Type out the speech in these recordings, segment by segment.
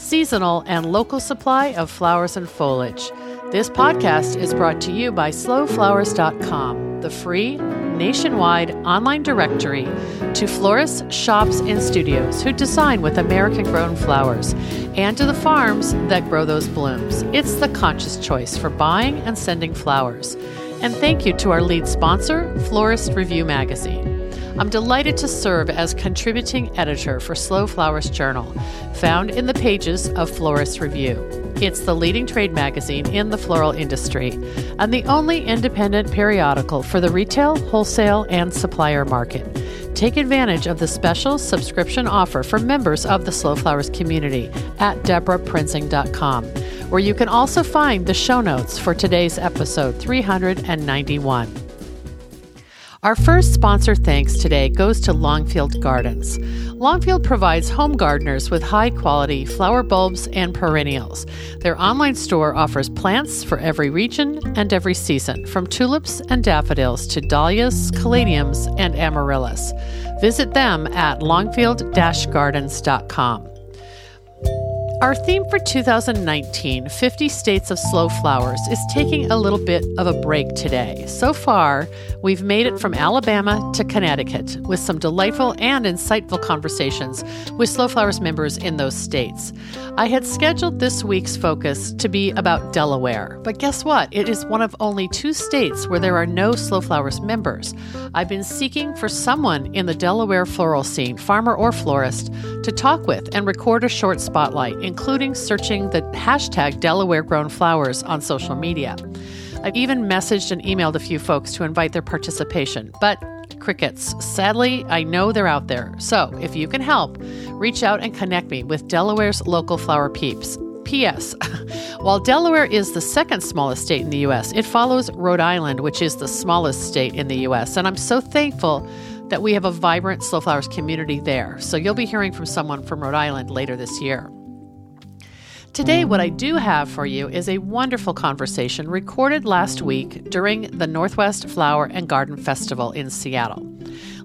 seasonal, and local supply of flowers and foliage. This podcast is brought to you by slowflowers.com, the free nationwide online directory to florists, shops, and studios who design with American grown flowers and to the farms that grow those blooms. It's the conscious choice for buying and sending flowers. And thank you to our lead sponsor, Florist Review Magazine. I'm delighted to serve as contributing editor for Slow Flowers Journal, found in the pages of Florist Review. It's the leading trade magazine in the floral industry and the only independent periodical for the retail, wholesale, and supplier market. Take advantage of the special subscription offer for members of the Slow Flowers community at debraprinzing.com, where you can also find the show notes for today's episode 391. Our first sponsor thanks today goes to Longfield Gardens. Longfield provides home gardeners with high quality flower bulbs and perennials. Their online store offers plants for every region and every season, from tulips and daffodils to dahlias, caladiums, and amaryllis. Visit them at longfield gardens.com. Our theme for 2019, 50 States of Slow Flowers, is taking a little bit of a break today. So far, we've made it from Alabama to Connecticut with some delightful and insightful conversations with Slow Flowers members in those states. I had scheduled this week's focus to be about Delaware, but guess what? It is one of only two states where there are no Slow Flowers members. I've been seeking for someone in the Delaware floral scene, farmer or florist, to talk with and record a short spotlight including searching the hashtag Delaware Grown Flowers on social media. I've even messaged and emailed a few folks to invite their participation, but crickets. Sadly, I know they're out there. So if you can help, reach out and connect me with Delaware's local flower peeps. P.S. While Delaware is the second smallest state in the U.S., it follows Rhode Island, which is the smallest state in the U.S., and I'm so thankful that we have a vibrant slow flowers community there. So you'll be hearing from someone from Rhode Island later this year. Today, what I do have for you is a wonderful conversation recorded last week during the Northwest Flower and Garden Festival in Seattle.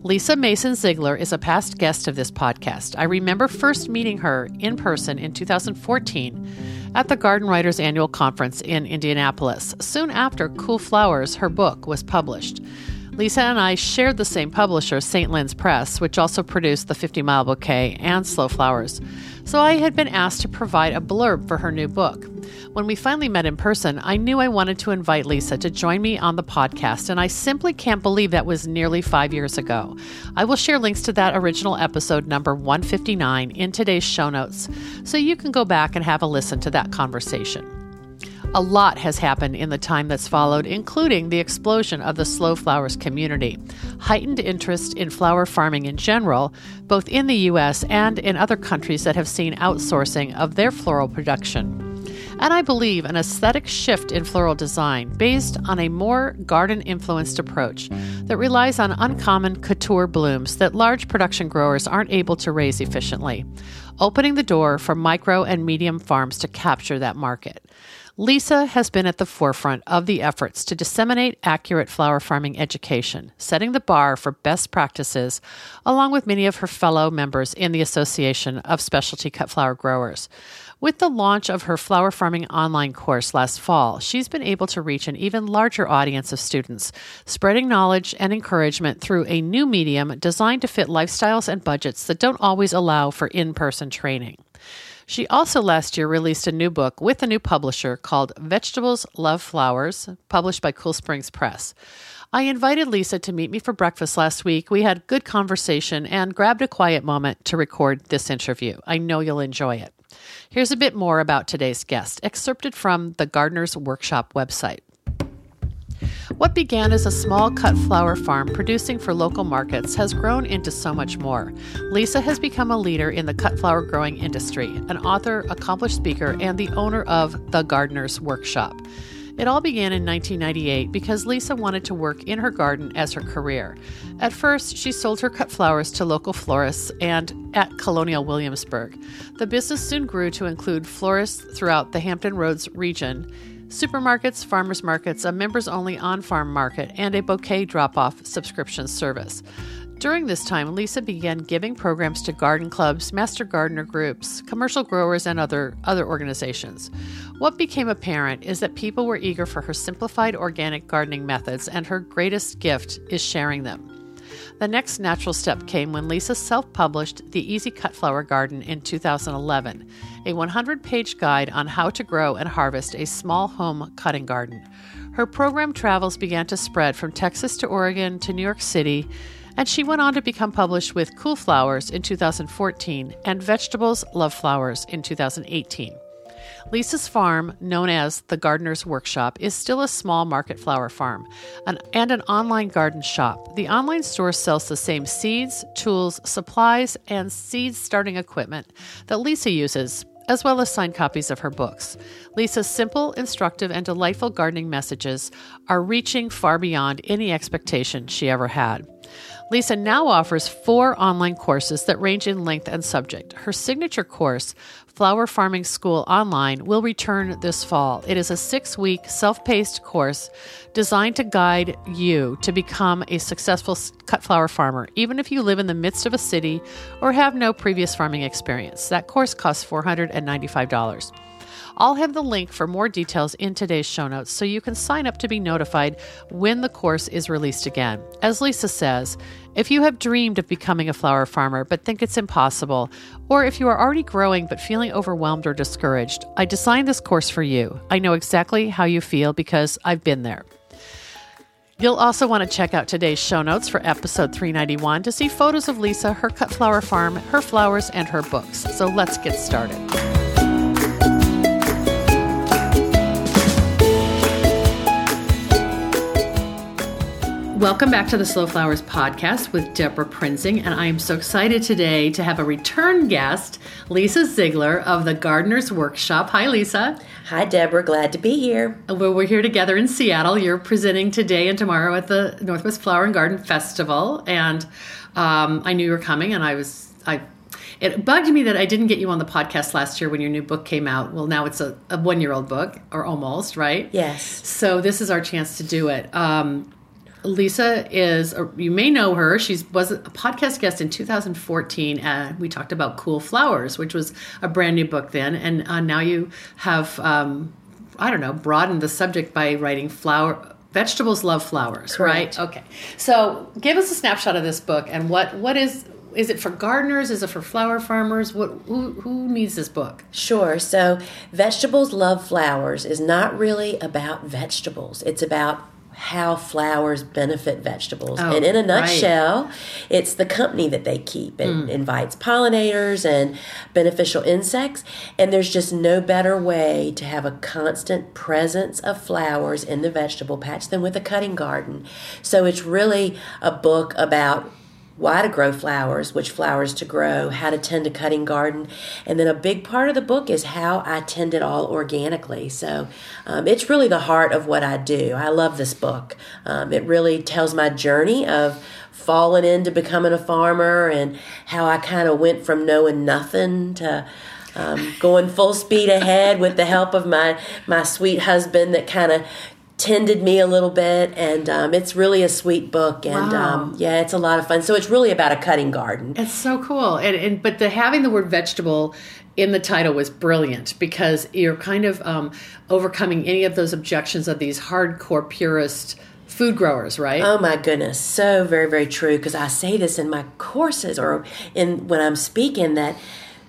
Lisa Mason Ziegler is a past guest of this podcast. I remember first meeting her in person in 2014 at the Garden Writers Annual Conference in Indianapolis, soon after Cool Flowers, her book, was published. Lisa and I shared the same publisher, St. Lynn's Press, which also produced the 50 Mile Bouquet and Slow Flowers so I had been asked to provide a blurb for her new book. When we finally met in person, I knew I wanted to invite Lisa to join me on the podcast, and I simply can't believe that was nearly five years ago. I will share links to that original episode number 159 in today's show notes, so you can go back and have a listen to that conversation. A lot has happened in the time that's followed, including the explosion of the slow flowers community, heightened interest in flower farming in general, both in the U.S. and in other countries that have seen outsourcing of their floral production and I believe an aesthetic shift in floral design based on a more garden influenced approach that relies on uncommon couture blooms that large production growers aren't able to raise efficiently, opening the door for micro and medium farms to capture that market. Lisa has been at the forefront of the efforts to disseminate accurate flower farming education, setting the bar for best practices, along with many of her fellow members in the Association of Specialty Cut Flower Growers. With the launch of her flower farming online course last fall, she's been able to reach an even larger audience of students, spreading knowledge and encouragement through a new medium designed to fit lifestyles and budgets that don't always allow for in person training. She also last year released a new book with a new publisher called Vegetables Love Flowers, published by Cool Springs Press. I invited Lisa to meet me for breakfast last week. We had good conversation and grabbed a quiet moment to record this interview. I know you'll enjoy it. Here's a bit more about today's guest, excerpted from the Gardener's Workshop website. What began as a small cut flower farm producing for local markets has grown into so much more. Lisa has become a leader in the cut flower growing industry, an author, accomplished speaker, and the owner of The Gardener's Workshop. It all began in 1998 because Lisa wanted to work in her garden as her career. At first, she sold her cut flowers to local florists and at Colonial Williamsburg. The business soon grew to include florists throughout the Hampton Roads region, supermarkets, farmers markets, a members only on farm market, and a bouquet drop off subscription service. During this time, Lisa began giving programs to garden clubs, master gardener groups, commercial growers, and other, other organizations. What became apparent is that people were eager for her simplified organic gardening methods, and her greatest gift is sharing them. The next natural step came when Lisa self published The Easy Cut Flower Garden in 2011, a 100 page guide on how to grow and harvest a small home cutting garden. Her program travels began to spread from Texas to Oregon to New York City and she went on to become published with Cool Flowers in 2014 and Vegetables Love Flowers in 2018. Lisa's farm, known as the Gardener's Workshop, is still a small market flower farm an, and an online garden shop. The online store sells the same seeds, tools, supplies, and seed starting equipment that Lisa uses, as well as signed copies of her books. Lisa's simple, instructive, and delightful gardening messages are reaching far beyond any expectation she ever had. Lisa now offers four online courses that range in length and subject. Her signature course, Flower Farming School Online, will return this fall. It is a six week, self paced course designed to guide you to become a successful cut flower farmer, even if you live in the midst of a city or have no previous farming experience. That course costs $495. I'll have the link for more details in today's show notes so you can sign up to be notified when the course is released again. As Lisa says, if you have dreamed of becoming a flower farmer but think it's impossible, or if you are already growing but feeling overwhelmed or discouraged, I designed this course for you. I know exactly how you feel because I've been there. You'll also want to check out today's show notes for episode 391 to see photos of Lisa, her cut flower farm, her flowers, and her books. So let's get started. Welcome back to the Slow Flowers podcast with Debra Prinzing, and I am so excited today to have a return guest, Lisa Ziegler of the Gardener's Workshop. Hi, Lisa. Hi, Debra. Glad to be here. Well, we're here together in Seattle. You're presenting today and tomorrow at the Northwest Flower and Garden Festival, and um, I knew you were coming, and I was I it bugged me that I didn't get you on the podcast last year when your new book came out. Well, now it's a, a one year old book, or almost, right? Yes. So this is our chance to do it. Um, Lisa is, you may know her. She was a podcast guest in 2014. Uh, we talked about Cool Flowers, which was a brand new book then. And uh, now you have, um, I don't know, broadened the subject by writing flower. Vegetables love flowers, Correct. right? Okay. So, give us a snapshot of this book and what what is is it for gardeners? Is it for flower farmers? What who who needs this book? Sure. So, Vegetables Love Flowers is not really about vegetables. It's about how flowers benefit vegetables. Oh, and in a nutshell, right. it's the company that they keep. It mm. invites pollinators and beneficial insects. And there's just no better way to have a constant presence of flowers in the vegetable patch than with a cutting garden. So it's really a book about why to grow flowers, which flowers to grow, how to tend a cutting garden, and then a big part of the book is how I tend it all organically. So um, it's really the heart of what I do. I love this book. Um, it really tells my journey of falling into becoming a farmer and how I kind of went from knowing nothing to um, going full speed ahead with the help of my my sweet husband that kind of tended me a little bit and um, it's really a sweet book and wow. um, yeah it's a lot of fun so it's really about a cutting garden it's so cool and, and but the having the word vegetable in the title was brilliant because you're kind of um, overcoming any of those objections of these hardcore purist food growers, right? Oh my goodness, so very very true because I say this in my courses or in when I'm speaking that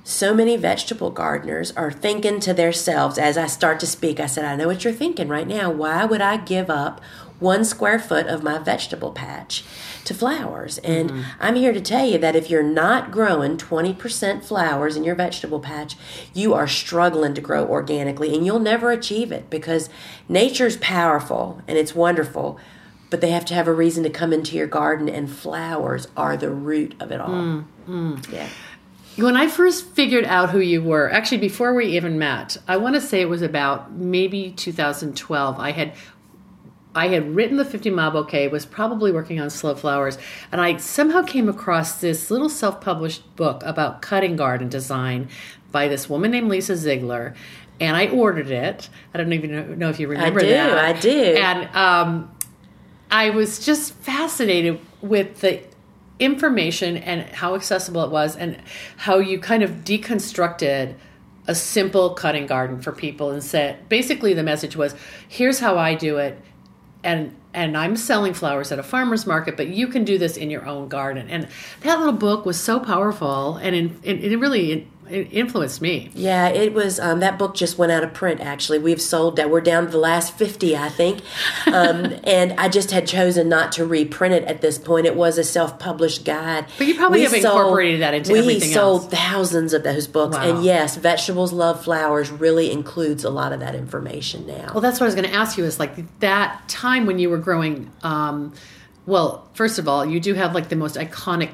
so many vegetable gardeners are thinking to themselves as I start to speak. I said, I know what you're thinking right now. Why would I give up one square foot of my vegetable patch to flowers? And mm-hmm. I'm here to tell you that if you're not growing 20% flowers in your vegetable patch, you are struggling to grow organically and you'll never achieve it because nature's powerful and it's wonderful but they have to have a reason to come into your garden, and flowers are the root of it all. Yeah. When I first figured out who you were, actually before we even met, I want to say it was about maybe 2012. I had I had written the 50 mile bouquet, was probably working on slow flowers, and I somehow came across this little self-published book about cutting garden design by this woman named Lisa Ziegler. And I ordered it. I don't even know, if you remember that. I do, that. I do. And um, I was just fascinated with the information and how accessible it was and how you kind of deconstructed a simple cutting garden for people and said basically the message was here's how I do it and and I'm selling flowers at a farmer's market, but you can do this in your own garden. And that little book was so powerful, and in, it, it really it influenced me. Yeah, it was. Um, that book just went out of print. Actually, we've sold that. We're down to the last fifty, I think. Um, and I just had chosen not to reprint it at this point. It was a self-published guide. But you probably have incorporated that into we everything sold else. thousands of those books, Wow. and yes, vegetables love flowers really includes a lot of that information now. Well, that's what I was going to ask you. Is like that time when you were growing. Um, well, first of all, you do have like the most iconic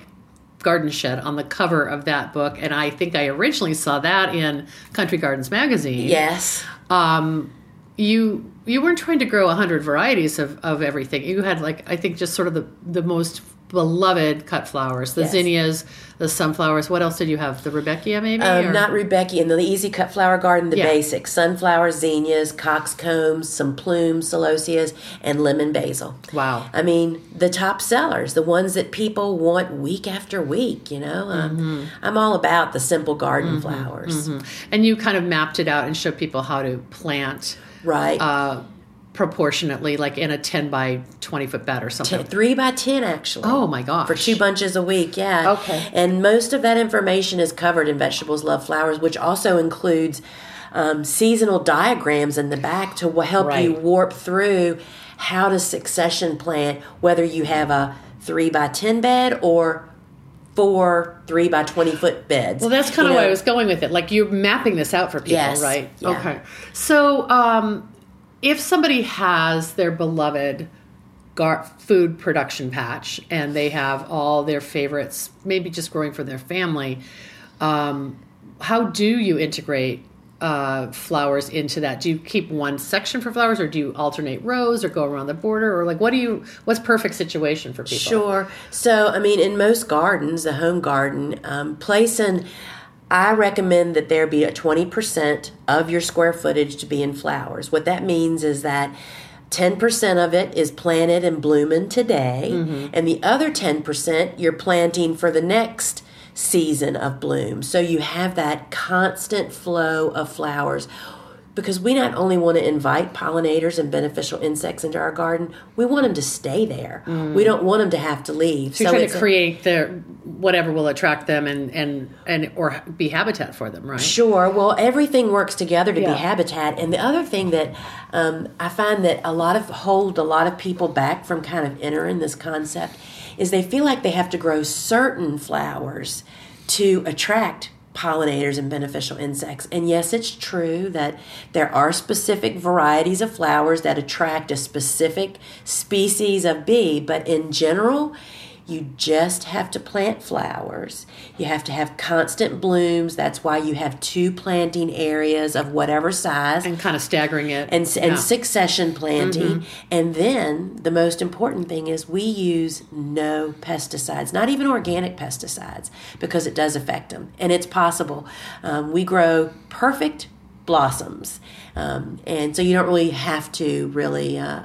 garden shed on the cover of that book, and I think I originally saw that in Country Gardens magazine. yes. um, you you weren't trying to grow a hundred varieties of, of everything. You had like I think just sort of the the most beloved cut flowers, the Yes. zinnias, the sunflowers. What else did you have? The Rebecca maybe? Um, or- not Rebecca in the easy cut flower garden. The Yeah. basics: sunflowers, zinnias, coxcombs, some plumes, celosias, and lemon basil. Wow. I mean, the top sellers, the ones that people want week after week. You know, um, Mm-hmm. I'm all about the simple garden flowers. and you kind of mapped it out and showed people how to plant Right. uh, proportionately, like in a ten by twenty foot bed or something. Ten- three by ten actually. Oh my gosh! For two bunches a week, yeah. Okay. And most of that information is covered in Vegetables Love Flowers, which also includes um, seasonal diagrams in the back to help you warp through how to succession plant, whether you have a three by ten bed or four three by twenty foot beds. Well, that's kind You of where I was going with it. Like you're mapping this out for people, Yes. right? Yeah. Okay. So, um, if somebody has their beloved gar- food production patch and they have all their favorites, maybe just growing for their family, um, how do you integrate? Uh, flowers into that. Do you keep one section for flowers, or do you alternate rows, or go around the border, or like what do you? What's perfect situation for people? Sure. So, I mean, in most gardens, the home garden, um, placing, I recommend that there be a 20% of your square footage to be in flowers. What that means is that 10% of it is planted and blooming today, mm-hmm. and the other 10% you're planting for the next season of bloom. So you have that constant flow of flowers because we not only want to invite pollinators and beneficial insects into our garden, we want them to stay there. We don't want them to have to leave. So you're trying to a- create the whatever will attract them and and and or be habitat for them, right? Sure. Well, everything works together to Yeah. be habitat. And the other thing that um, I find that a lot of hold a lot of people back from kind of entering this concept is they feel like they have to grow certain flowers to attract pollinators and beneficial insects. And yes, it's true that there are specific varieties of flowers that attract a specific species of bee, but in general, you just have to plant flowers. You have to have constant blooms. That's why you have two planting areas of whatever size And kind of staggering it. and, and Yeah. succession planting. And then the most important thing is we use no pesticides, not even organic pesticides, because it does affect them. And it's possible. Um, we grow perfect blossoms. Um, and so you don't really have to really uh,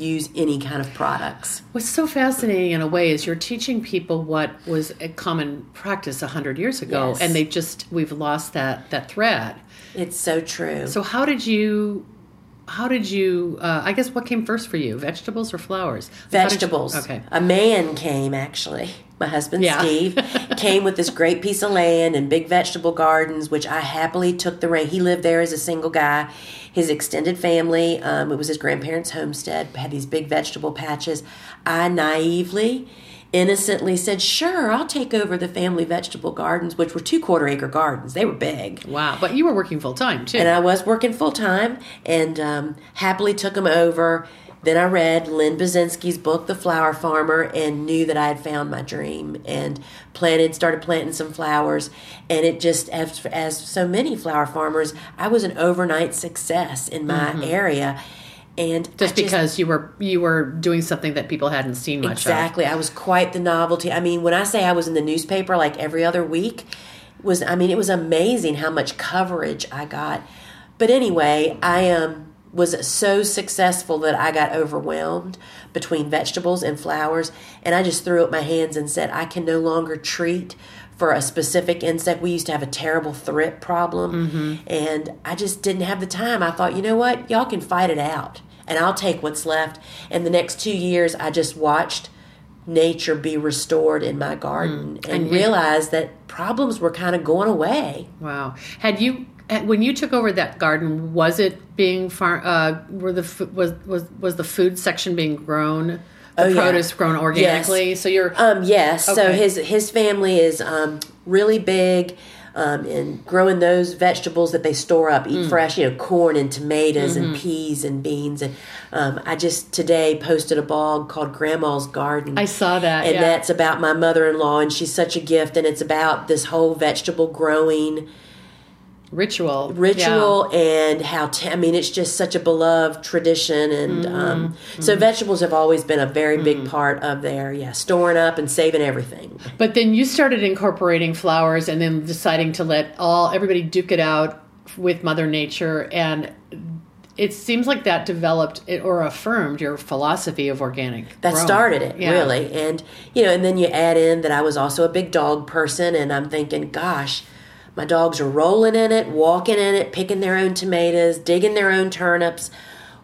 use any kind of products. What's so fascinating in a way is you're teaching people what was a common practice a hundred years ago, Yes. and they just we've lost that that thread. It's so true. So how did you? How did you? Uh, I guess what came first for you, vegetables or flowers? Did you- Vegetables. okay. A man came actually. My husband Yeah. Steve came with this great piece of land and big vegetable gardens, which I happily took the reign. He lived there as a single guy. His extended family, um, it was his grandparents' homestead, had these big vegetable patches. I naively, innocently said, "Sure, I'll take over the family vegetable gardens," which were two quarter acre gardens. They were big. Wow, but you were working full time too. And I was working full time and um, happily took them over. then I read Lynn Byczynski's book, The Flower Farmer, and knew that I had found my dream and planted, started planting some flowers. And it just, as, as so many flower farmers, I was an overnight success in my Mm-hmm. area. And Just I because you were you were doing something that people hadn't seen much of. Exactly. I was quite the novelty. I mean, when I say I was in the newspaper like every other week, was I mean, it was amazing how much coverage I got. But anyway, I um was so successful that I got overwhelmed between vegetables and flowers, and I just threw up my hands and said, I can no longer treat for a specific insect. We used to have a terrible thrip problem, and I just didn't have the time. I thought, you know what, y'all can fight it out, and I'll take what's left. And the next two years, I just watched nature be restored in my garden and, And- realized that problems were kind of going away. Wow. Had you when you took over that garden, was it being far? Uh, were the was was was the food section being grown? The Oh, yeah. produce grown organically. So you're Um, yes. So his his family is um, really big um, in growing those vegetables that they store up, Mm. eat fresh. You know, corn and tomatoes Mm-hmm. and peas and beans. And um, I just today posted a blog called Grandma's Garden. I saw that. and yeah. that's about my mother-in-law, and she's such a gift. And it's about this whole vegetable growing ritual. ritual and how t- I mean it's just such a beloved tradition and mm-hmm. um, so mm-hmm. vegetables have always been a very big mm-hmm. part of their yeah storing up and saving everything But then you started incorporating flowers, and then deciding to let all everybody duke it out with Mother Nature, and it seems like that developed or affirmed your philosophy of organic. that growing. started it Yeah. really and you know and then you add in that I was also a big dog person and I'm thinking gosh my dogs are rolling in it walking in it picking their own tomatoes digging their own turnips.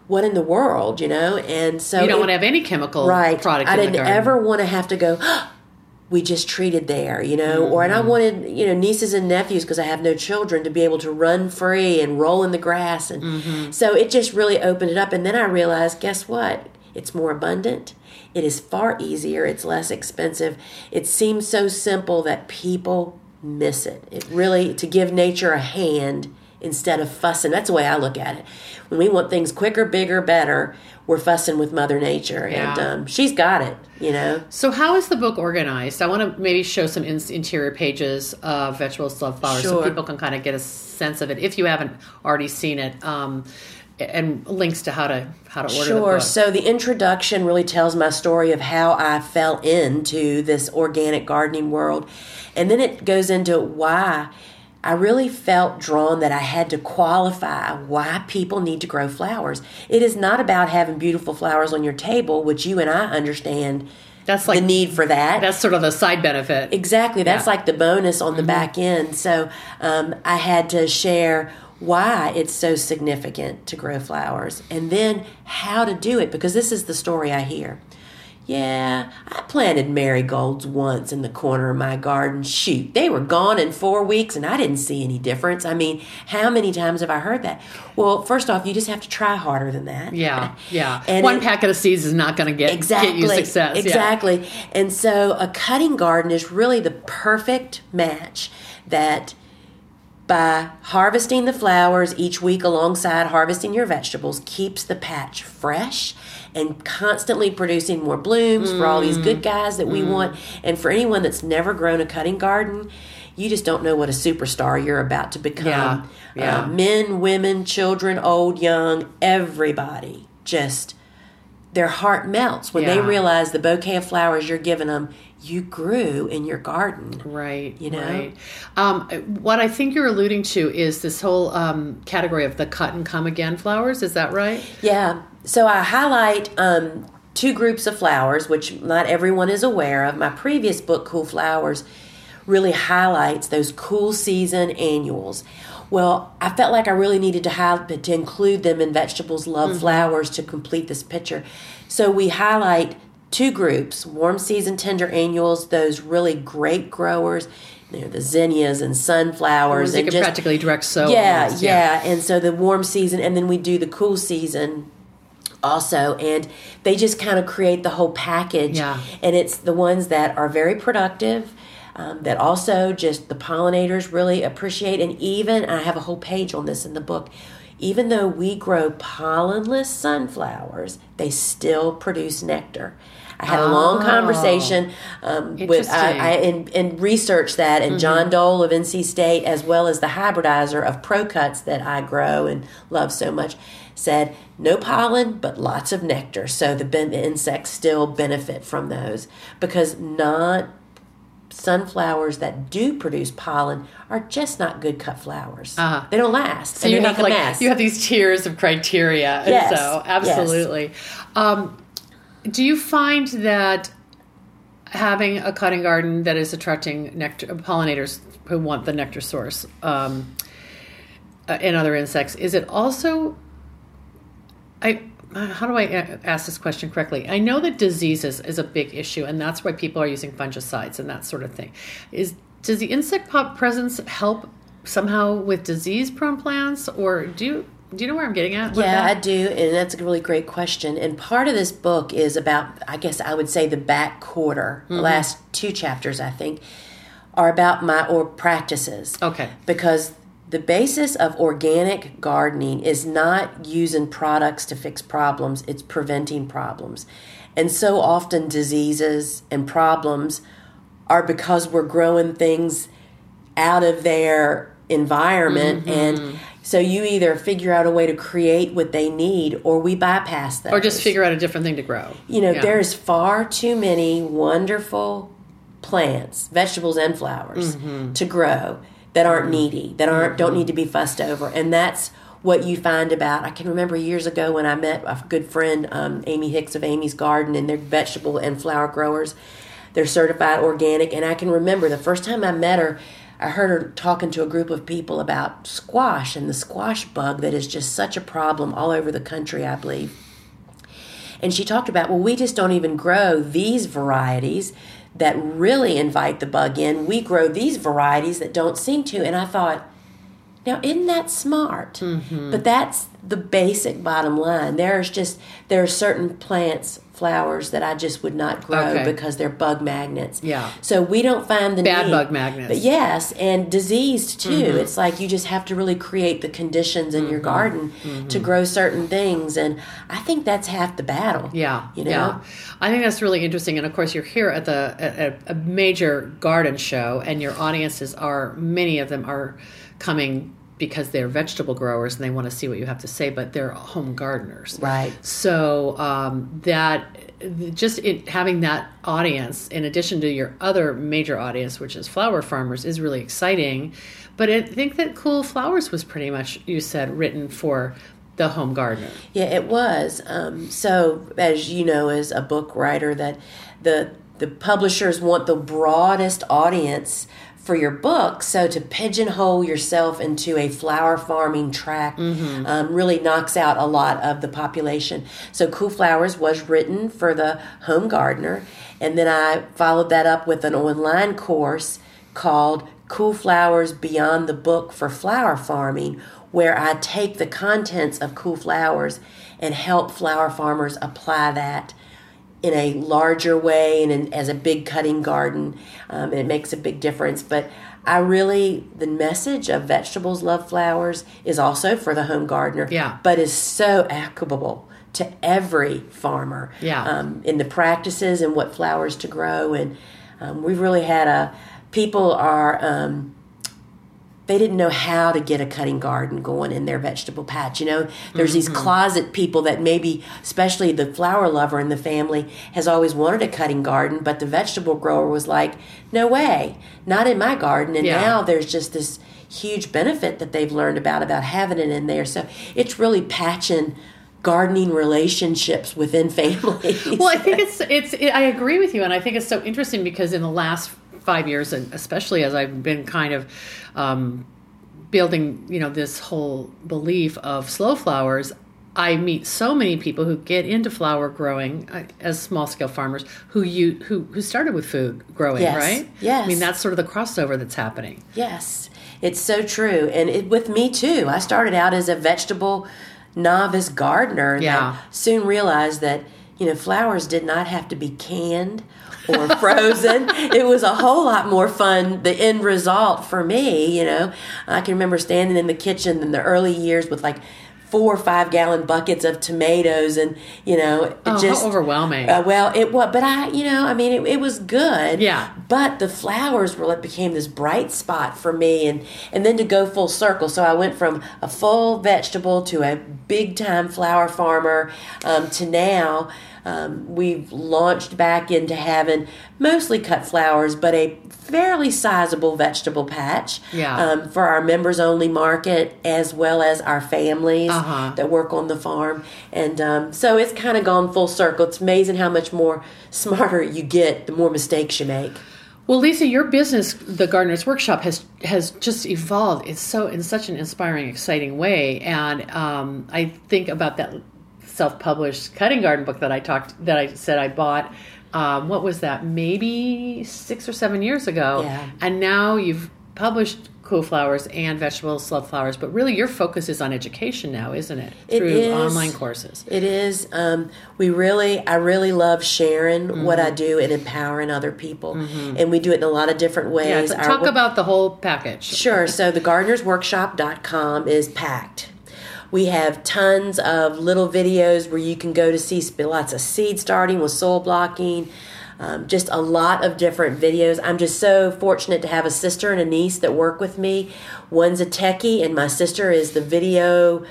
What in the world you know? And so You don't it- want to have any chemical right. product. i in didn't the ever want to have to go we just treated there you know? Or and i Mm-hmm. wanted you know nieces and nephews because i have no children to be able to run free and roll in the grass and Mm-hmm. so it just really opened it up and then i realized guess what? It's more abundant. It is far easier. It's less expensive. It seems so simple that people miss it. It really to give nature a hand instead of fussing. That's the way i look at it. When we want things quicker bigger better we're fussing with mother nature and um, she's got it you know? So, how is the book organized? I want to maybe show some in- interior pages of Vegetables Love Flowers so people can kind of get a sense of it if you haven't already seen it, um, and links to how to how to order the Sure. book. So the introduction really tells my story of how I fell into this organic gardening world. And then it goes into why I really felt drawn that I had to qualify why people need to grow flowers. It is not about having beautiful flowers on your table, which you and I understand That's like the need for that. that's sort of the side benefit. Exactly. That's Yeah. like the bonus on the back end. So um, I had to share why it's so significant to grow flowers and then how to do it because this is the story I hear. Yeah, I planted marigolds once in the corner of my garden. Shoot, they were gone in four weeks and I didn't see any difference. I mean, how many times have I heard that? Well, first off, you just have to try harder than that. Yeah, yeah. And One it- packet of seeds is not going to get exactly get you success. yeah. exactly and so a cutting garden is really the perfect match that by harvesting the flowers each week alongside harvesting your vegetables keeps the patch fresh and constantly producing more blooms for all these Mm. good guys that we want and for anyone that's never grown a cutting garden you just don't know what a superstar you're about to become Yeah, yeah. Uh, men women children old young everybody just their heart melts when they realize the bouquet of flowers you're giving them you grew in your garden Right, You know? right. Um, what I think you're alluding to is this whole um, category of the cut and come again flowers. Is that right? yeah so i highlight um, two groups of flowers which not everyone is aware of my previous book cool flowers really highlights those cool season annuals well i felt like i really needed to have to include them in vegetables love mm-hmm. flowers to complete this picture so we highlight two groups warm season tender annuals those really great growers you know, the zinnias and sunflowers You and can just practically direct sow. yeah, almost, yeah, And so the warm season, and then we do the cool season also. And they just kind of create the whole package. Yeah. And it's the ones that are very productive. Um, that also just the pollinators really appreciate, and even I have a whole page on this in the book. even though we grow pollenless sunflowers, they still produce nectar. I had a long Oh. conversation um, with I, I and, and researched that, and John Dole of NC State, as well as the hybridizer of ProCuts that I grow and love so much, said no pollen but lots of nectar. So the, ben- the insects still benefit from those because not sunflowers that do produce pollen are just not good cut flowers. Uh-huh. They don't last. So you have like mess. you have these tiers of criteria. Yes, So yes. absolutely. Um, do you find that having a cutting garden that is attracting nectar pollinators who want the nectar source um, uh, and other insects is it also I uh, how do I ask this question correctly? I know that diseases is a big issue, and that's why people are using fungicides and that sort of thing. Is does the insect pop presence help somehow with disease-prone plants, or do you do you know where I'm getting at? Yeah, I do, and that's a really great question. And part of this book is about, I guess I would say, the back quarter. Mm-hmm. The last two chapters, I think, are about my or practices. Okay. Because the basis of organic gardening is not using products to fix problems; it's preventing problems. And so often, diseases and problems are because we're growing things out of their environment Mm-hmm. and so you either figure out a way to create what they need or we bypass them or just figure out a different thing to grow. you know Yeah. there's far too many wonderful plants vegetables and flowers Mm-hmm. to grow that aren't needy that aren't don't need to be fussed over. And that's what you find about i can remember years ago when i met a good friend um, amy hicks of amy's garden and they're vegetable and flower growers. They're certified organic and i can remember the first time i met her i heard her talking to a group of people about squash and the squash bug that is just such a problem all over the country i believe. And she talked about, well, we just don't even grow these varieties that really invite the bug in. We grow these varieties that don't seem to. And I thought, now isn't that smart? Mm-hmm. But that's the basic bottom line. There's just there are certain plants, flowers that I just would not grow Okay. because they're bug magnets. Yeah. So we don't find the Bad need. bug magnets. But yes, and diseased too. Mm-hmm. It's like you just have to really create the conditions in your garden to grow certain things, and I think that's half the battle. Yeah, you know. yeah. I think that's really interesting. And of course, you're here at the at a major garden show, and your audiences are many of them are coming because they're vegetable growers and they want to see what you have to say, but they're home gardeners, Right. So um, that just it, having that audience in addition to your other major audience, which is flower farmers, is really exciting. But I think that Cool Flowers was pretty much you said written for the home gardener. Yeah, it was. Um, so, as you know, as a book writer, that the the publishers want the broadest audience for your book. So to pigeonhole yourself into a flower farming track um, really knocks out a lot of the population. So Cool Flowers was written for the home gardener, and then I followed that up with an online course called Cool Flowers Beyond the Book for Flower Farming, where I take the contents of Cool Flowers and help flower farmers apply that in a larger way and in, as a big cutting garden. Um, and it makes a big difference. But I really, the message of Vegetables Love Flowers is also for the home gardener, Yeah. but is so applicable to every farmer Yeah. um, in the practices and what flowers to grow. And um, we've really had a, people are, um, they didn't know how to get a cutting garden going in their vegetable patch. You know, there's these mm-hmm. closet people that maybe, especially the flower lover in the family, has always wanted a cutting garden, but the vegetable grower was like, no way, not in my garden. And Yeah. now there's just this huge benefit that they've learned about about having it in there. So it's really patching gardening relationships within families. well i think it's it's it, i agree with you and i think it's so interesting because in the last five years and especially as i've been kind of um, building you know this whole belief of slow flowers i meet so many people who get into flower growing uh, as small scale farmers who you who who started with food growing Yes, right yes. i mean that's sort of the crossover that's happening Yes, it's so true. And it, with me too. I started out as a vegetable novice gardener and Yeah. I soon realized that you know, flowers did not have to be canned or frozen. it was a whole lot more fun, the end result for me, you know. I can remember standing in the kitchen in the early years with like four or five gallon buckets of tomatoes and you know it Oh, just how overwhelming. uh, well it was but i you know i mean it, it was good Yeah. but the flowers were it became this bright spot for me and and then to go full circle so i went from a full vegetable to a big time flower farmer um, to now um, we've launched back into having mostly cut flowers but a fairly sizable vegetable patch Yeah. um, for our members only market as well as our families Uh-huh. that work on the farm and um, so it's kind of gone full circle it's amazing how much more smarter you get the more mistakes you make Well, Lisa, your business, the Gardener's Workshop, has has just evolved. It's so in such an inspiring, exciting way, and um, I think about that self-published cutting garden book that I talked that I said I bought. Um, what was that? Maybe six or seven years ago. Yeah. And now you've published cool flowers and vegetable love flowers, but really your focus is on education now, isn't it? It Through is. online courses. It is. Um, we really, I really love sharing what Mm-hmm. I do and empowering other people, and we do it in a lot of different ways. Yeah, so Our talk about the whole package. Sure. So the gardenersworkshop.com is packed. We have tons of little videos where you can go to see lots of seed starting with soil blocking, um, just a lot of different videos. I'm just so fortunate to have a sister and a niece that work with me. One's a techie, and my sister is the video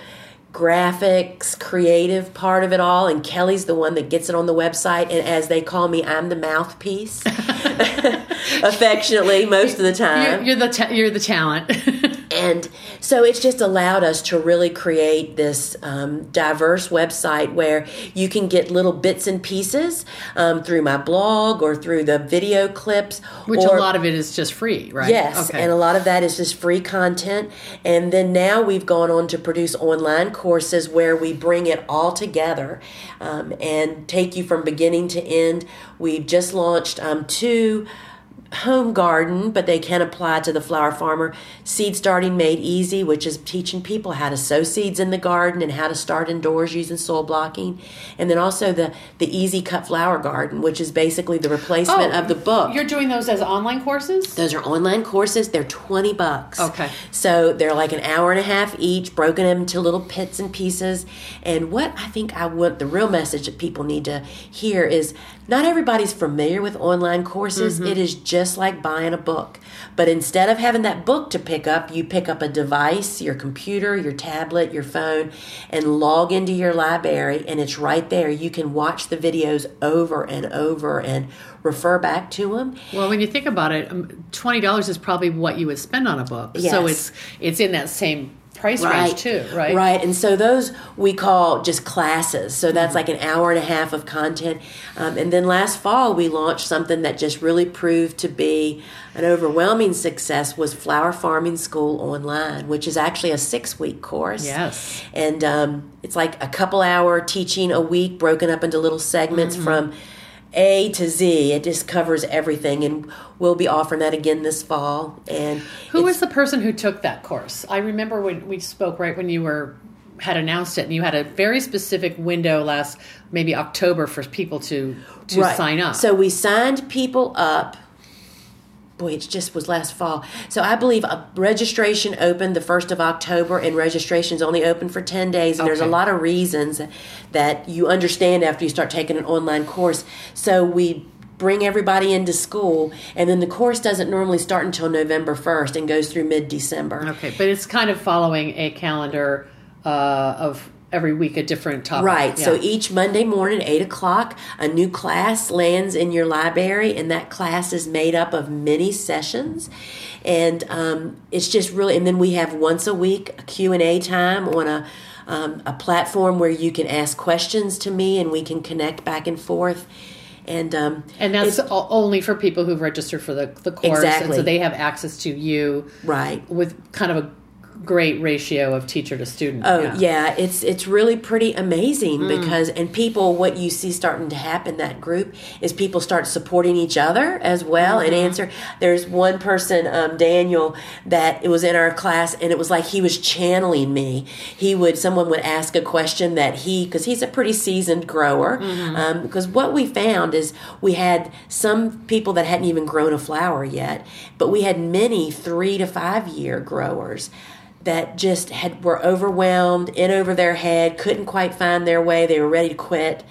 graphics, creative part of it all, and Kelly's the one that gets it on the website. And as they call me, I'm the mouthpiece, affectionately most of the time. You're, you're the ta- you're the talent. And so it's just allowed us to really create this um, diverse website where you can get little bits and pieces um, through my blog or through the video clips. Which or, a lot of it is just free, right? Yes, and a lot of that is just free content. And then now we've gone on to produce online courses where we bring it all together um, and take you from beginning to end. We've just launched um, two home garden, but they can apply to the flower farmer. Seed starting made easy, which is teaching people how to sow seeds in the garden and how to start indoors using soil blocking. And then also the the easy cut flower garden, which is basically the replacement Oh, of the book. You're doing those as online courses? Those are online courses. They're 20 bucks. Okay. So they're like an hour and a half each, broken into little bits and pieces. And what I think I want the real message that people need to hear is not everybody's familiar with online courses. Mm-hmm. It is just like buying a book. But instead of having that book to pick up, you pick up a device, your computer, your tablet, your phone, and log into your library, and it's right there. You can watch the videos over and over and refer back to them. Well, when you think about it, um, twenty dollars is probably what you would spend on a book. So it's it's in that same price range too, right? Right. And so those we call just classes. So that's like an hour and a half of content. Um, and then last fall we launched something that just really proved to be an overwhelming success was Flower Farming School Online, which is actually a six week course. Yes. And um, it's like a couple hour teaching a week broken up into little segments Mm-hmm. from A to Z. It just covers everything. And we'll be offering that again this fall. And Who was the person who took that course? I remember when we spoke right when you were had announced it, and you had a very specific window last maybe October for people to to Right. sign up. So we signed people up. Boy, it just was last fall. So I believe a registration opened the 1st of October, and registration's only open for 10 days. And there's a lot of reasons that you understand after you start taking an online course. So we bring everybody into school, and then the course doesn't normally start until November 1st and goes through mid December. okay, but it's kind of following a calendar uh, of every week a different topic. Right. So each Monday morning, eight o'clock, a new class lands in your library, and that class is made up of many sessions, and um, it's just really. And then we have once a week a Q and A time on a um, a platform where you can ask questions to me, and we can connect back and forth. And um, And that's only for people who've registered for the, the course. And so they have access to you right. with kind of a great ratio of teacher to student. Oh yeah. it's it's really pretty amazing Mm. because and people what you see starting to happen that group is people start supporting each other as well and Mm-hmm. answer. There's one person, um, Daniel, that it was in our class and it was like he was channeling me. He would someone would ask a question that he because he's a pretty seasoned grower Mm-hmm. um, because what we found is we had some people that hadn't even grown a flower yet, but we had many three to five year growers that just had were overwhelmed, in over their head, couldn't quite find their way. They were ready to quit,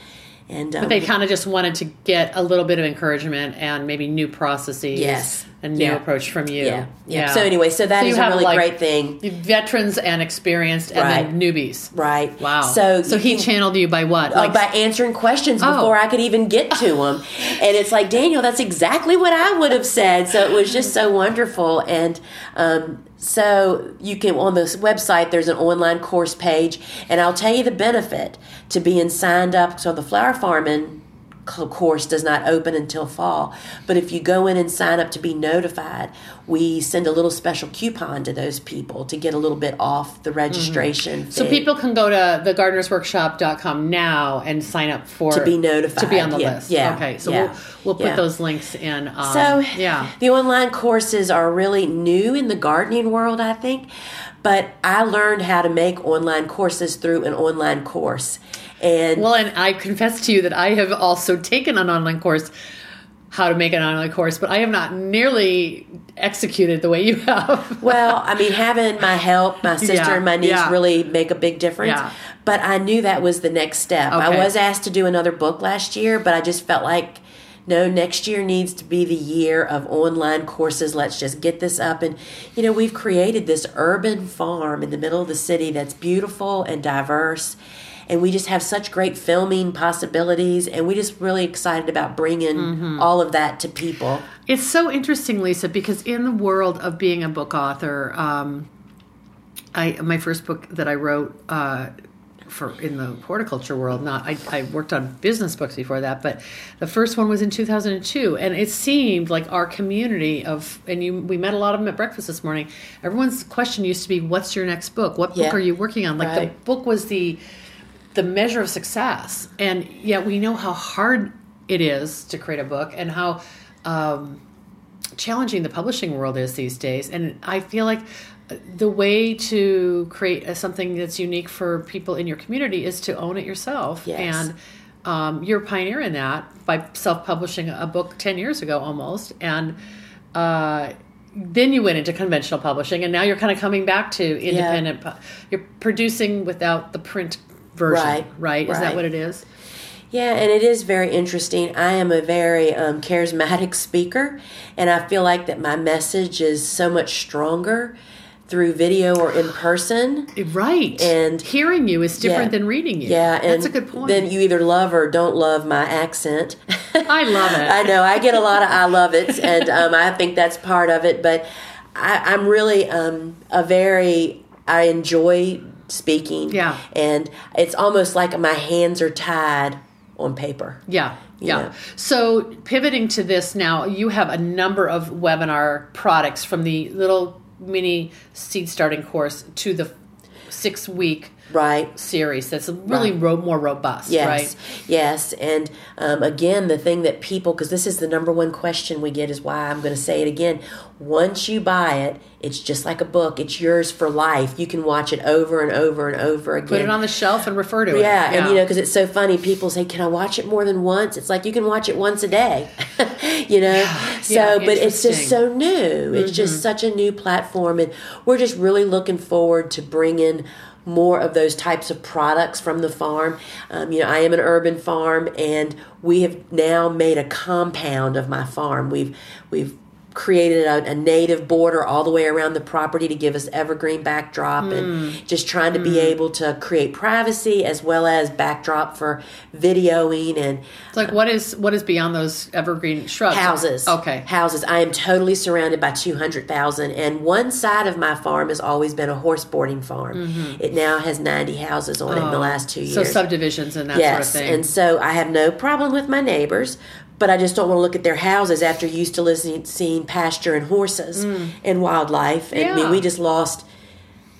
and um, They kind of just wanted to get a little bit of encouragement and maybe new processes. Yes. A new Yeah. approach from you. yeah, yeah. So anyway, so that So is a really like, great thing, Veterans and experienced and then newbies. right? Wow. So so he can- channeled you by what? uh, by answering questions Oh. before I could even get to them. and it's like, Daniel, that's exactly what I would have said. So it was just so wonderful. And um, so you can, on this website, there's an online course page. And I'll tell you the benefit to being signed up. So the flower farming course does not open until fall. But if you go in and sign up to be notified, we send a little special coupon to those people to get a little bit off the registration. Mm-hmm. So people can go to thegardenersworkshop.com now and sign up for To be notified, to be on the yeah, list. yeah, Okay, so yeah, we'll we'll put yeah. those links in. Um, So, yeah, the online courses are really new in the gardening world, I think. But I learned how to make online courses through an online course. And Well, and I confess to you that I have also taken an online course, how to make an online course, but I have not nearly executed the way you have. well, I mean, having my help, my sister Yeah, and my niece yeah. really make a big difference. Yeah. But I knew that was the next step. I was asked to do another book last year, but I just felt like no, next year needs to be the year of online courses. Let's just get this up. And, you know, we've created this urban farm in the middle of the city that's beautiful and diverse. And we just have such great filming possibilities. And we just really excited about bringing Mm-hmm. all of that to people. It's so interesting, Lisa, because in the world of being a book author, um, I my first book that I wrote uh, for in the horticulture world. Not I, I worked on business books before that, but the first one was in 2002, and it seemed like our community of and you we met a lot of them at breakfast this morning. Everyone's question used to be, "What's your next book? What book Yeah. are you working on?" Like the book was the the measure of success, and yet we know how hard it is to create a book and how. Um, challenging the publishing world is these days and i feel like the way to create a, something that's unique for people in your community is to own it yourself Yes. and um, you're a pioneer in that by self-publishing a book 10 years ago almost and uh, then you went into conventional publishing and now you're kind of coming back to independent pu- you're producing without the print version Right, right, is that what it is Yeah, and it is very interesting. I am a very um, charismatic speaker, and I feel like that my message is so much stronger through video or in person. right And- hearing you is different Yeah. than reading you Yeah, and that's a good point Then you either love or don't love my accent. I love it. I know I get a lot of I love it, and um, I think that's part of it. But I, I'm really um, a very I enjoy speaking. Yeah. and it's almost like my hands are tied on paper. Yeah. Yeah. Yeah. So pivoting to this now, you have a number of webinar products from the little mini seed starting course to the six week Right. series that's really Right. ro- more robust, Yes, right? yes, and um, again, the thing that people, because this is the number one question we get, is why I'm going to say it again. Once you buy it, it's just like a book; it's yours for life. You can watch it over and over and over again. Put it on the shelf and refer to it. yeah, and you know, because it's so funny. People say, "Can I watch it more than once?" It's like you can watch it once a day. you know, so Yeah, but it's just so new. It's just such a new platform, and we're just really looking forward to bringing more of those types of products from the farm. Um, you know, I am an urban farm, and we have now made a compound of my farm. We've we've created a, a native border all the way around the property to give us evergreen backdrop and just trying to be able to create privacy as well as backdrop for videoing and It's like what is what is beyond those evergreen shrubs? houses. Okay. Houses. I am totally surrounded by 200,000 and one side of my farm has always been a horse boarding farm. It now has 90 houses on it in the last 2 years. Mm-hmm. Oh. So subdivisions and that yes, sort of thing. and so I have no problem with my neighbors, but I just don't want to look at their houses after used to listening seeing pasture and horses and wildlife. And I Mm. Mean, we just lost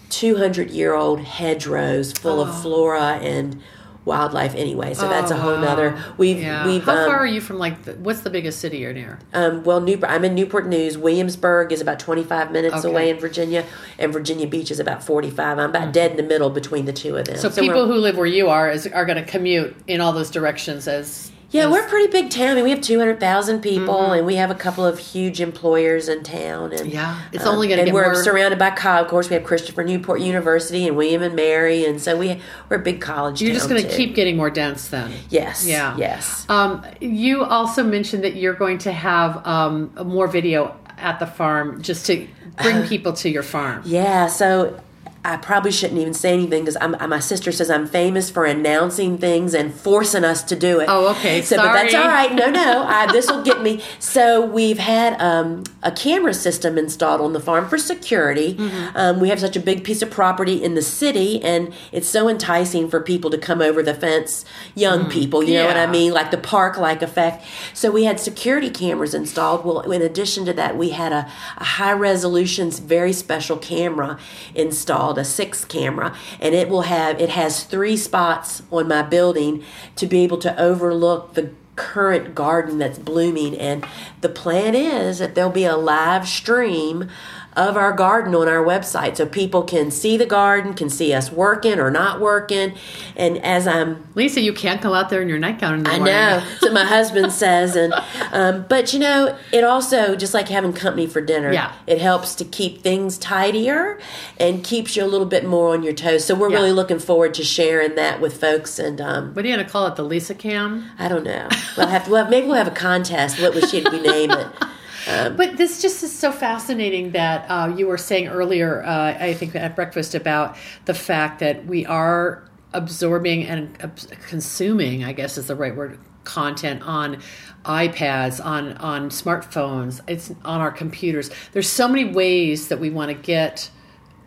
200 year old hedgerows full Oh. of flora and wildlife anyway. So that's a whole nother. We've, Yeah. we've, How um, far are you from like? The, what's the biggest city you're near? um, well, Newport, I'm in Newport News. Williamsburg is about 25 minutes Okay. away in Virginia, and Virginia Beach is about 45. I'm about dead in the middle between the two of them. So, we're- people who live where you are is are going to commute in all those directions as Yeah, we're a pretty big town. I mean, we have 200,000 people, and we have a couple of huge employers in town. And Mm-hmm. Yeah, it's um, only gonna and get we're more- surrounded by college. Of course, we have Christopher Newport University and William and Mary, and so we we're a big college. you're just going to keep getting more dense then. Yes. Yeah. Yes. Um, you also mentioned that you're going to have um, more video at the farm just to bring people to your farm. Yeah, so I probably shouldn't even say anything because my sister says I'm famous for announcing things and forcing us to do it. Oh, okay. So, but that's all right. No, no, this will get me. So we've had um, a camera system installed on the farm for security. Mm-hmm. Um, we have such a big piece of property in the city, and it's so enticing for people to come over the fence. Young people, you know what I Mm. Mean, like the park-like effect. So we had security cameras installed. Well, in addition to that, we had a, a high-resolution, very special camera installed, a six camera, and it will have it has three spots on my building to be able to overlook the current garden that's blooming. And the plan is that there'll be a live stream of our garden on our website so people can see the garden, can see us working or not working. And as I'm Lisa, you can't go out there in your nightgown in the I morning. know. What my husband says, and um, but you know, it also just like having company for dinner. Yeah. it helps to keep things tidier and keeps you a little bit more on your toes. So we're Yeah. really looking forward to sharing that with folks. And um, What are you to call it? The Lisa Cam? I don't know. We'll have to. Well, maybe we'll have a contest. What would she name it? But this just is so fascinating that uh, you were saying earlier, uh, I think at breakfast, about the fact that we are absorbing and consuming, I guess is the right word, content on iPads, on on smartphones, it's on our computers. There's so many ways that we want to get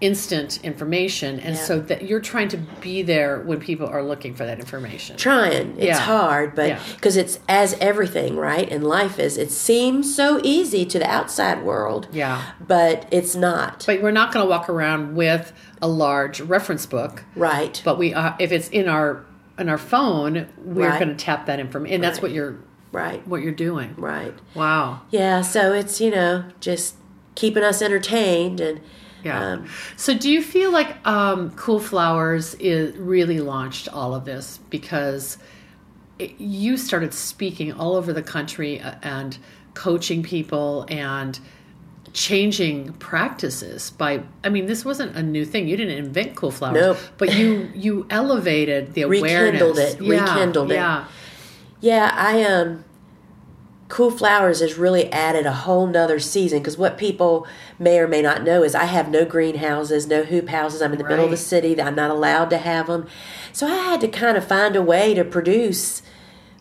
instant information, and Yeah. so that you're trying to be there when people are looking for that information. Trying. It's Yeah. hard, but Yeah. because it's as everything, right? In life is, it seems so easy to the outside world. Yeah. But it's not. But we're not going to walk around with a large reference book. right. but we uh, if it's in our in our phone we're Right. going to tap that information and that's what you're right. what you're doing Right. wow Yeah, so it's, you know, just keeping us entertained and yeah. Um, so do you feel like um, cool flowers is really launched all of this? Because it, you started speaking all over the country uh, and coaching people and changing practices by i mean this wasn't a new thing. You didn't invent cool flowers Nope. but you you elevated the Rekindled awareness. It, Yeah, rekindled it. yeah. Yeah, I um Cool Flowers has really added a whole nother season because what people may or may not know is I have no greenhouses, no hoop houses. I'm in the middle of the city. I'm not allowed to have them. So I had to kind of find a way to produce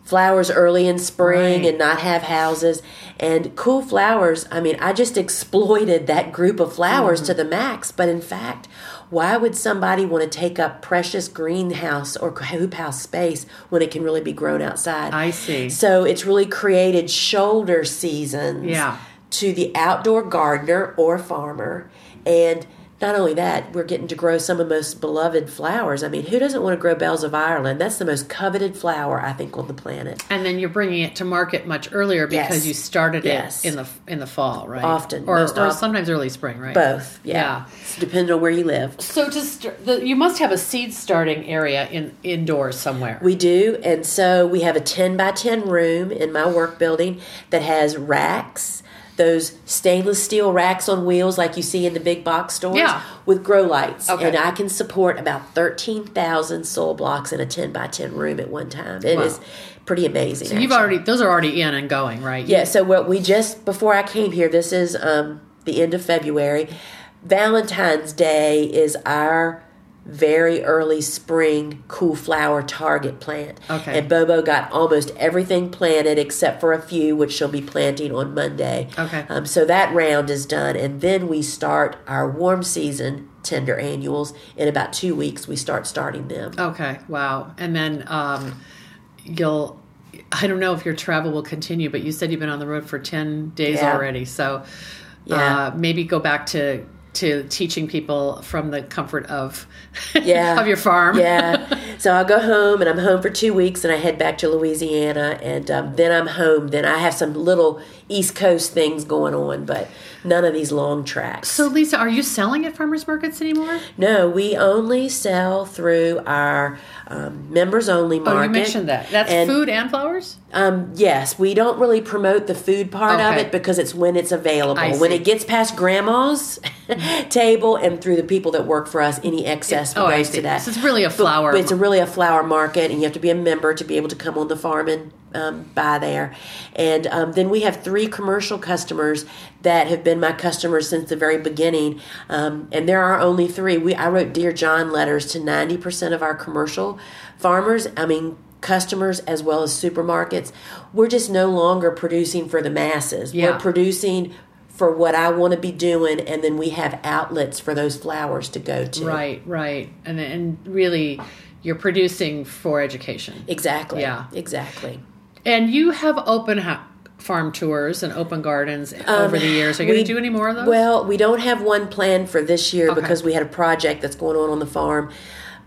flowers early in spring Right. and not have houses. And Cool Flowers, I mean, I just exploited that group of flowers Mm-hmm. to the max. But in fact, why would somebody want to take up precious greenhouse or hoop house space when it can really be grown outside? I see. So it's really created shoulder seasons Yeah. to the outdoor gardener or farmer. And not only that, we're getting to grow some of the most beloved flowers. I mean, who doesn't want to grow bells of Ireland? That's the most coveted flower, I think, on the planet. And then you're bringing it to market much earlier because Yes. you started Yes. it in the in the fall, right? Often, or, or often. sometimes early spring, right? Both, yeah. Yeah. It's depending on where you live. So just the, you must have a seed starting area in indoors somewhere. We do, and so we have a 10 by 10 room in my work building that has racks, those stainless steel racks on wheels like you see in the big box stores Yeah. with grow lights. Okay. And I can support about 13,000 soil blocks in a 10 by 10 room at one time. It is Wow. pretty amazing. so you've actually. already those are already in and going, right? Yeah, so what we just before I came here, this is um, the end of February. Valentine's Day is our very early spring cool flower target plant. Okay. And Bobo got almost everything planted except for a few, which she'll be planting on Monday. Okay. Um, so that round is done, and then we start our warm season tender annuals. In about two weeks, we start starting them. Okay. Wow. And then um, you'll. I don't know if your travel will continue, but you said you've been on the road for ten days Yeah. already. So Yeah. uh, maybe go back to to teaching people from the comfort of Yeah. of your farm. yeah. So I'll go home and I'm home for two weeks and I head back to Louisiana and um, then I'm home. Then I have some little East Coast things going on, but none of these long tracks. So Lisa, are you selling at farmers markets anymore? no, we only sell through our um, members only market. Oh, you mentioned that. That's And- food and flowers. Um, yes, we don't really promote the food part of it because it's when it's available. When it gets past grandma's table and through the people that work for us, any excess Oh, goes to that. So it's really a flower. It's a really a flower market, and you have to be a member to be able to come on the farm and um, buy there. And um, then we have three commercial customers that have been my customers since the very beginning. Um, and there are only three. We I wrote Dear John letters to ninety percent of our commercial farmers. I mean. Customers as well as supermarkets. We're just no longer producing for the masses. Yeah. We're producing for what I want to be doing, and then we have outlets for those flowers to go to. Right, right, and and really, you're producing for education. Exactly. Yeah. Exactly. And you have open ha- farm tours and open gardens over the years. Are you going Um, to do any more of those? Well, we don't have one planned for this year Okay. because we had a project that's going on on the farm.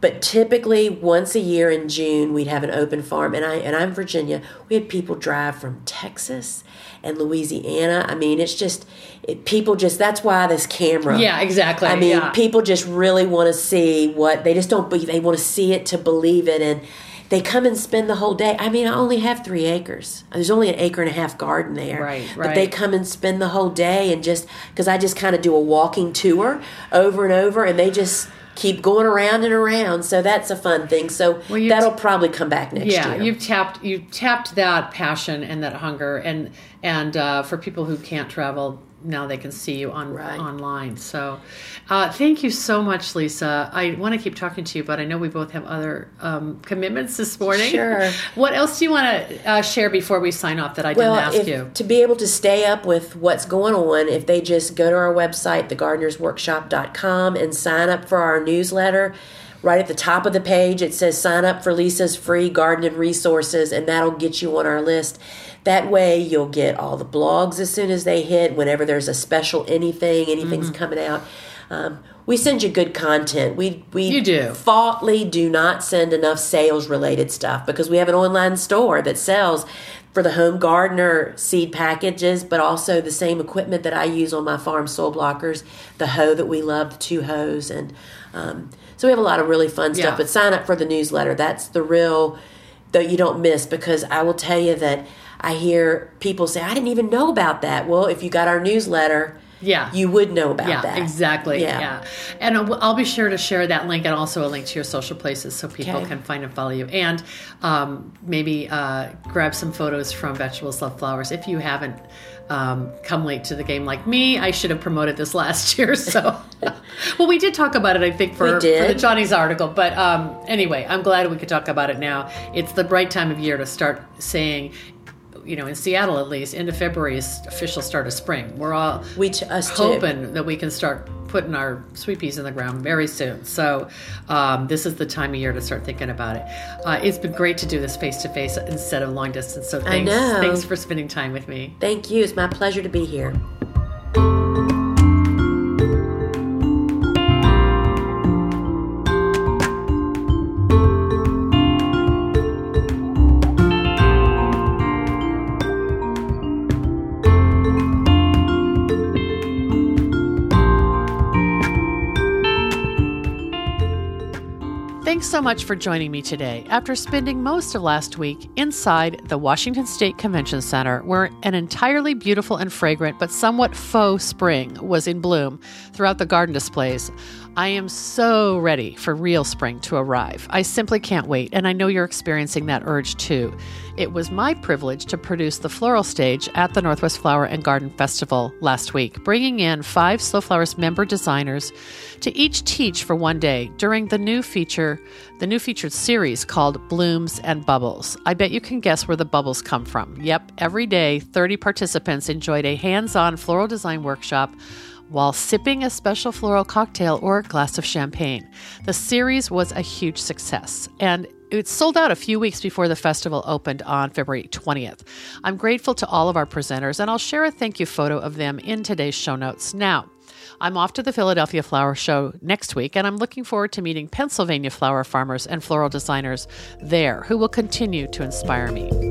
But typically, once a year in June, we'd have an open farm, and I and I'm Virginia. We had people drive from Texas and Louisiana. I mean, it's just it, people just. That's why this camera. yeah, exactly. I mean, yeah. people just really want to see what they just don't. They want to see it to believe it, and they come and spend the whole day. I mean, I only have three acres. There's only an acre and a half garden there. Right, But they come and spend the whole day, and just because I just kind of do a walking tour over and over, and they just keep going around and around. So that's a fun thing. So Well, that'll probably come back next yeah, year. you've tapped you've tapped that passion and that hunger, and and uh, for people who can't travel. Now they can see you on Right. online. So, uh, thank you so much, Lisa. I want to keep talking to you, but I know we both have other um, commitments this morning. Sure. What else do you want to uh, share before we sign off that I well, didn't ask if, you? to be able to stay up with what's going on, if they just go to our website, thegardenersworkshop.com, and sign up for our newsletter, right at the top of the page, it says sign up for Lisa's free gardening resources, and that'll get you on our list. That way, you'll get all the blogs as soon as they hit, whenever there's a special anything, anything's Mm-hmm. coming out. Um, we send you good content. We we You do. thoughtfully do not send enough sales related stuff because we have an online store that sells for the home gardener seed packages, but also the same equipment that I use on my farm soil blockers, the hoe that we love, the two hoes, and um, so we have a lot of really fun stuff. Yeah. But sign up for the newsletter. That's the real that you don't miss because I will tell you that I hear people say I didn't even know about that. Well, if you got our newsletter, Yeah. you would know about yeah, that. exactly. Yeah. Yeah. And I'll I'll be sure to share that link and also a link to your social places so people Okay. can find and follow you. And um, maybe uh, grab some photos from Vegetables Love Flowers if you haven't. Um, come late to the game like me. I should have promoted this last year. So, well, we did talk about it, I think, for, for the Johnny's article. But um, anyway, I'm glad we could talk about it now. It's the right time of year to start saying, you know, in Seattle at least, end of February is official start of spring. We're all We t- us too. hoping that we can start putting our sweet peas in the ground very soon. So um, this is the time of year to start thinking about it. Uh, it's been great to do this face to face instead of long distance. So thanks, thanks for spending time with me. Thank you. It's my pleasure to be here. Thanks so much for joining me today after spending most of last week inside the Washington State Convention Center, where an entirely beautiful and fragrant but somewhat faux spring was in bloom throughout the garden displays. I am so ready for real spring to arrive. I simply can't wait, and I know you're experiencing that urge too. It was my privilege to produce the floral stage at the Northwest Flower and Garden Festival last week, bringing in five Slow Flowers member designers to each teach for one day during the new feature, the new featured series called Blooms and Bubbles. I bet you can guess where the bubbles come from. Yep, every day 30 participants enjoyed a hands-on floral design workshop while sipping a special floral cocktail or a glass of champagne. The series was a huge success and it sold out a few weeks before the festival opened on February 20th. I'm grateful to all of our presenters and I'll share a thank you photo of them in today's show notes. Now, I'm off to the Philadelphia Flower Show next week, and I'm looking forward to meeting Pennsylvania flower farmers and floral designers there who will continue to inspire me.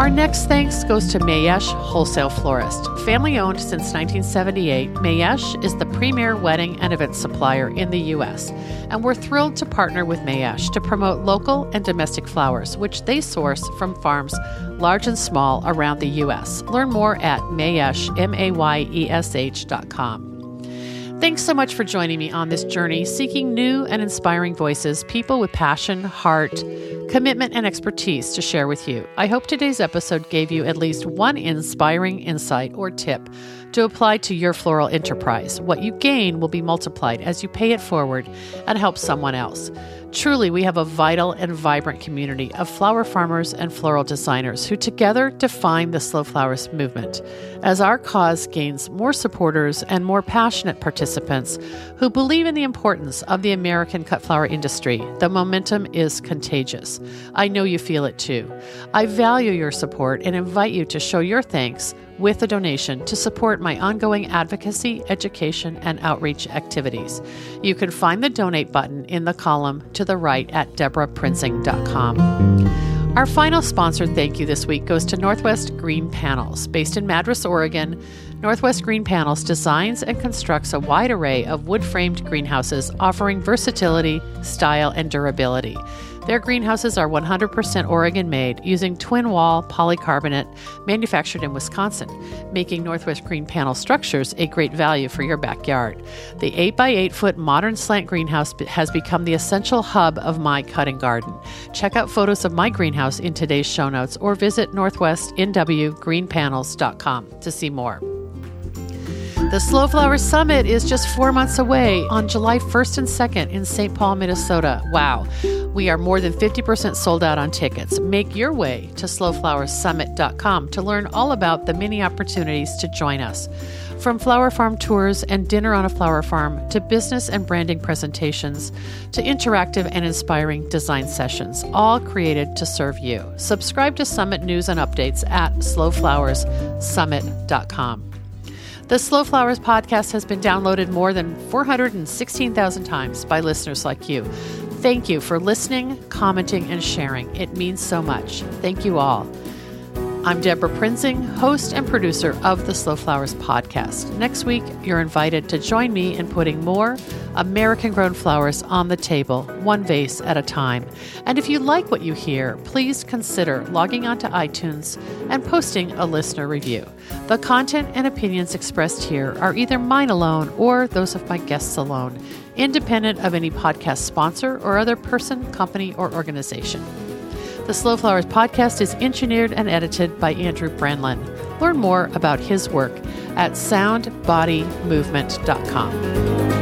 Our next thanks goes to Mayesh Wholesale Florist. Family owned since 1978, Mayesh is the premier wedding and event supplier in the U.S., and we're thrilled to partner with Mayesh to promote local and domestic flowers, which they source from farms large and small around the U.S. Learn more at mayesh, M-A-Y-E-S-H dot. Thanks so much for joining me on this journey, seeking new and inspiring voices, people with passion, heart, commitment, and expertise to share with you. I hope today's episode gave you at least one inspiring insight or tip to apply to your floral enterprise. What you gain will be multiplied as you pay it forward and help someone else. Truly, we have a vital and vibrant community of flower farmers and floral designers who together define the Slow Flowers movement. As our cause gains more supporters and more passionate participants who believe in the importance of the American cut flower industry, the momentum is contagious. I know you feel it too. I value your support and invite you to show your thanks with a donation to support my ongoing advocacy, education, and outreach activities. You can find the donate button in the column to the right at debraprinzing.com. Our final sponsored thank you this week goes to Northwest Green Panels. Based in Madras, Oregon, Northwest Green Panels designs and constructs a wide array of wood framed greenhouses offering versatility, style, and durability. Their greenhouses are 100% Oregon made using twin wall polycarbonate manufactured in Wisconsin, making Northwest Green Panel structures a great value for your backyard. The 8 by 8 foot modern slant greenhouse has become the essential hub of my cutting garden. Check out photos of my greenhouse in today's show notes or visit northwestnwgreenpanels.com to see more. The Slow Flower Summit is just four months away on July 1st and 2nd in St. Paul, Minnesota. Wow. We are more than 50% sold out on tickets. Make your way to slowflowersummit.com to learn all about the many opportunities to join us. From flower farm tours and dinner on a flower farm to business and branding presentations to interactive and inspiring design sessions, all created to serve you. Subscribe to Summit news and updates at slowflowersummit.com. The Slow Flowers podcast has been downloaded more than 416,000 times by listeners like you. Thank you for listening, commenting, and sharing. It means so much. Thank you all. I'm Debra Prinzing, host and producer of the Slow Flowers podcast. Next week, you're invited to join me in putting more American grown flowers on the table, one vase at a time. And if you like what you hear, please consider logging onto iTunes and posting a listener review. The content and opinions expressed here are either mine alone or those of my guests alone, independent of any podcast sponsor or other person, company, or organization. The Slow Flowers podcast is engineered and edited by Andrew Brenlan. Learn more about his work at soundbodymovement.com.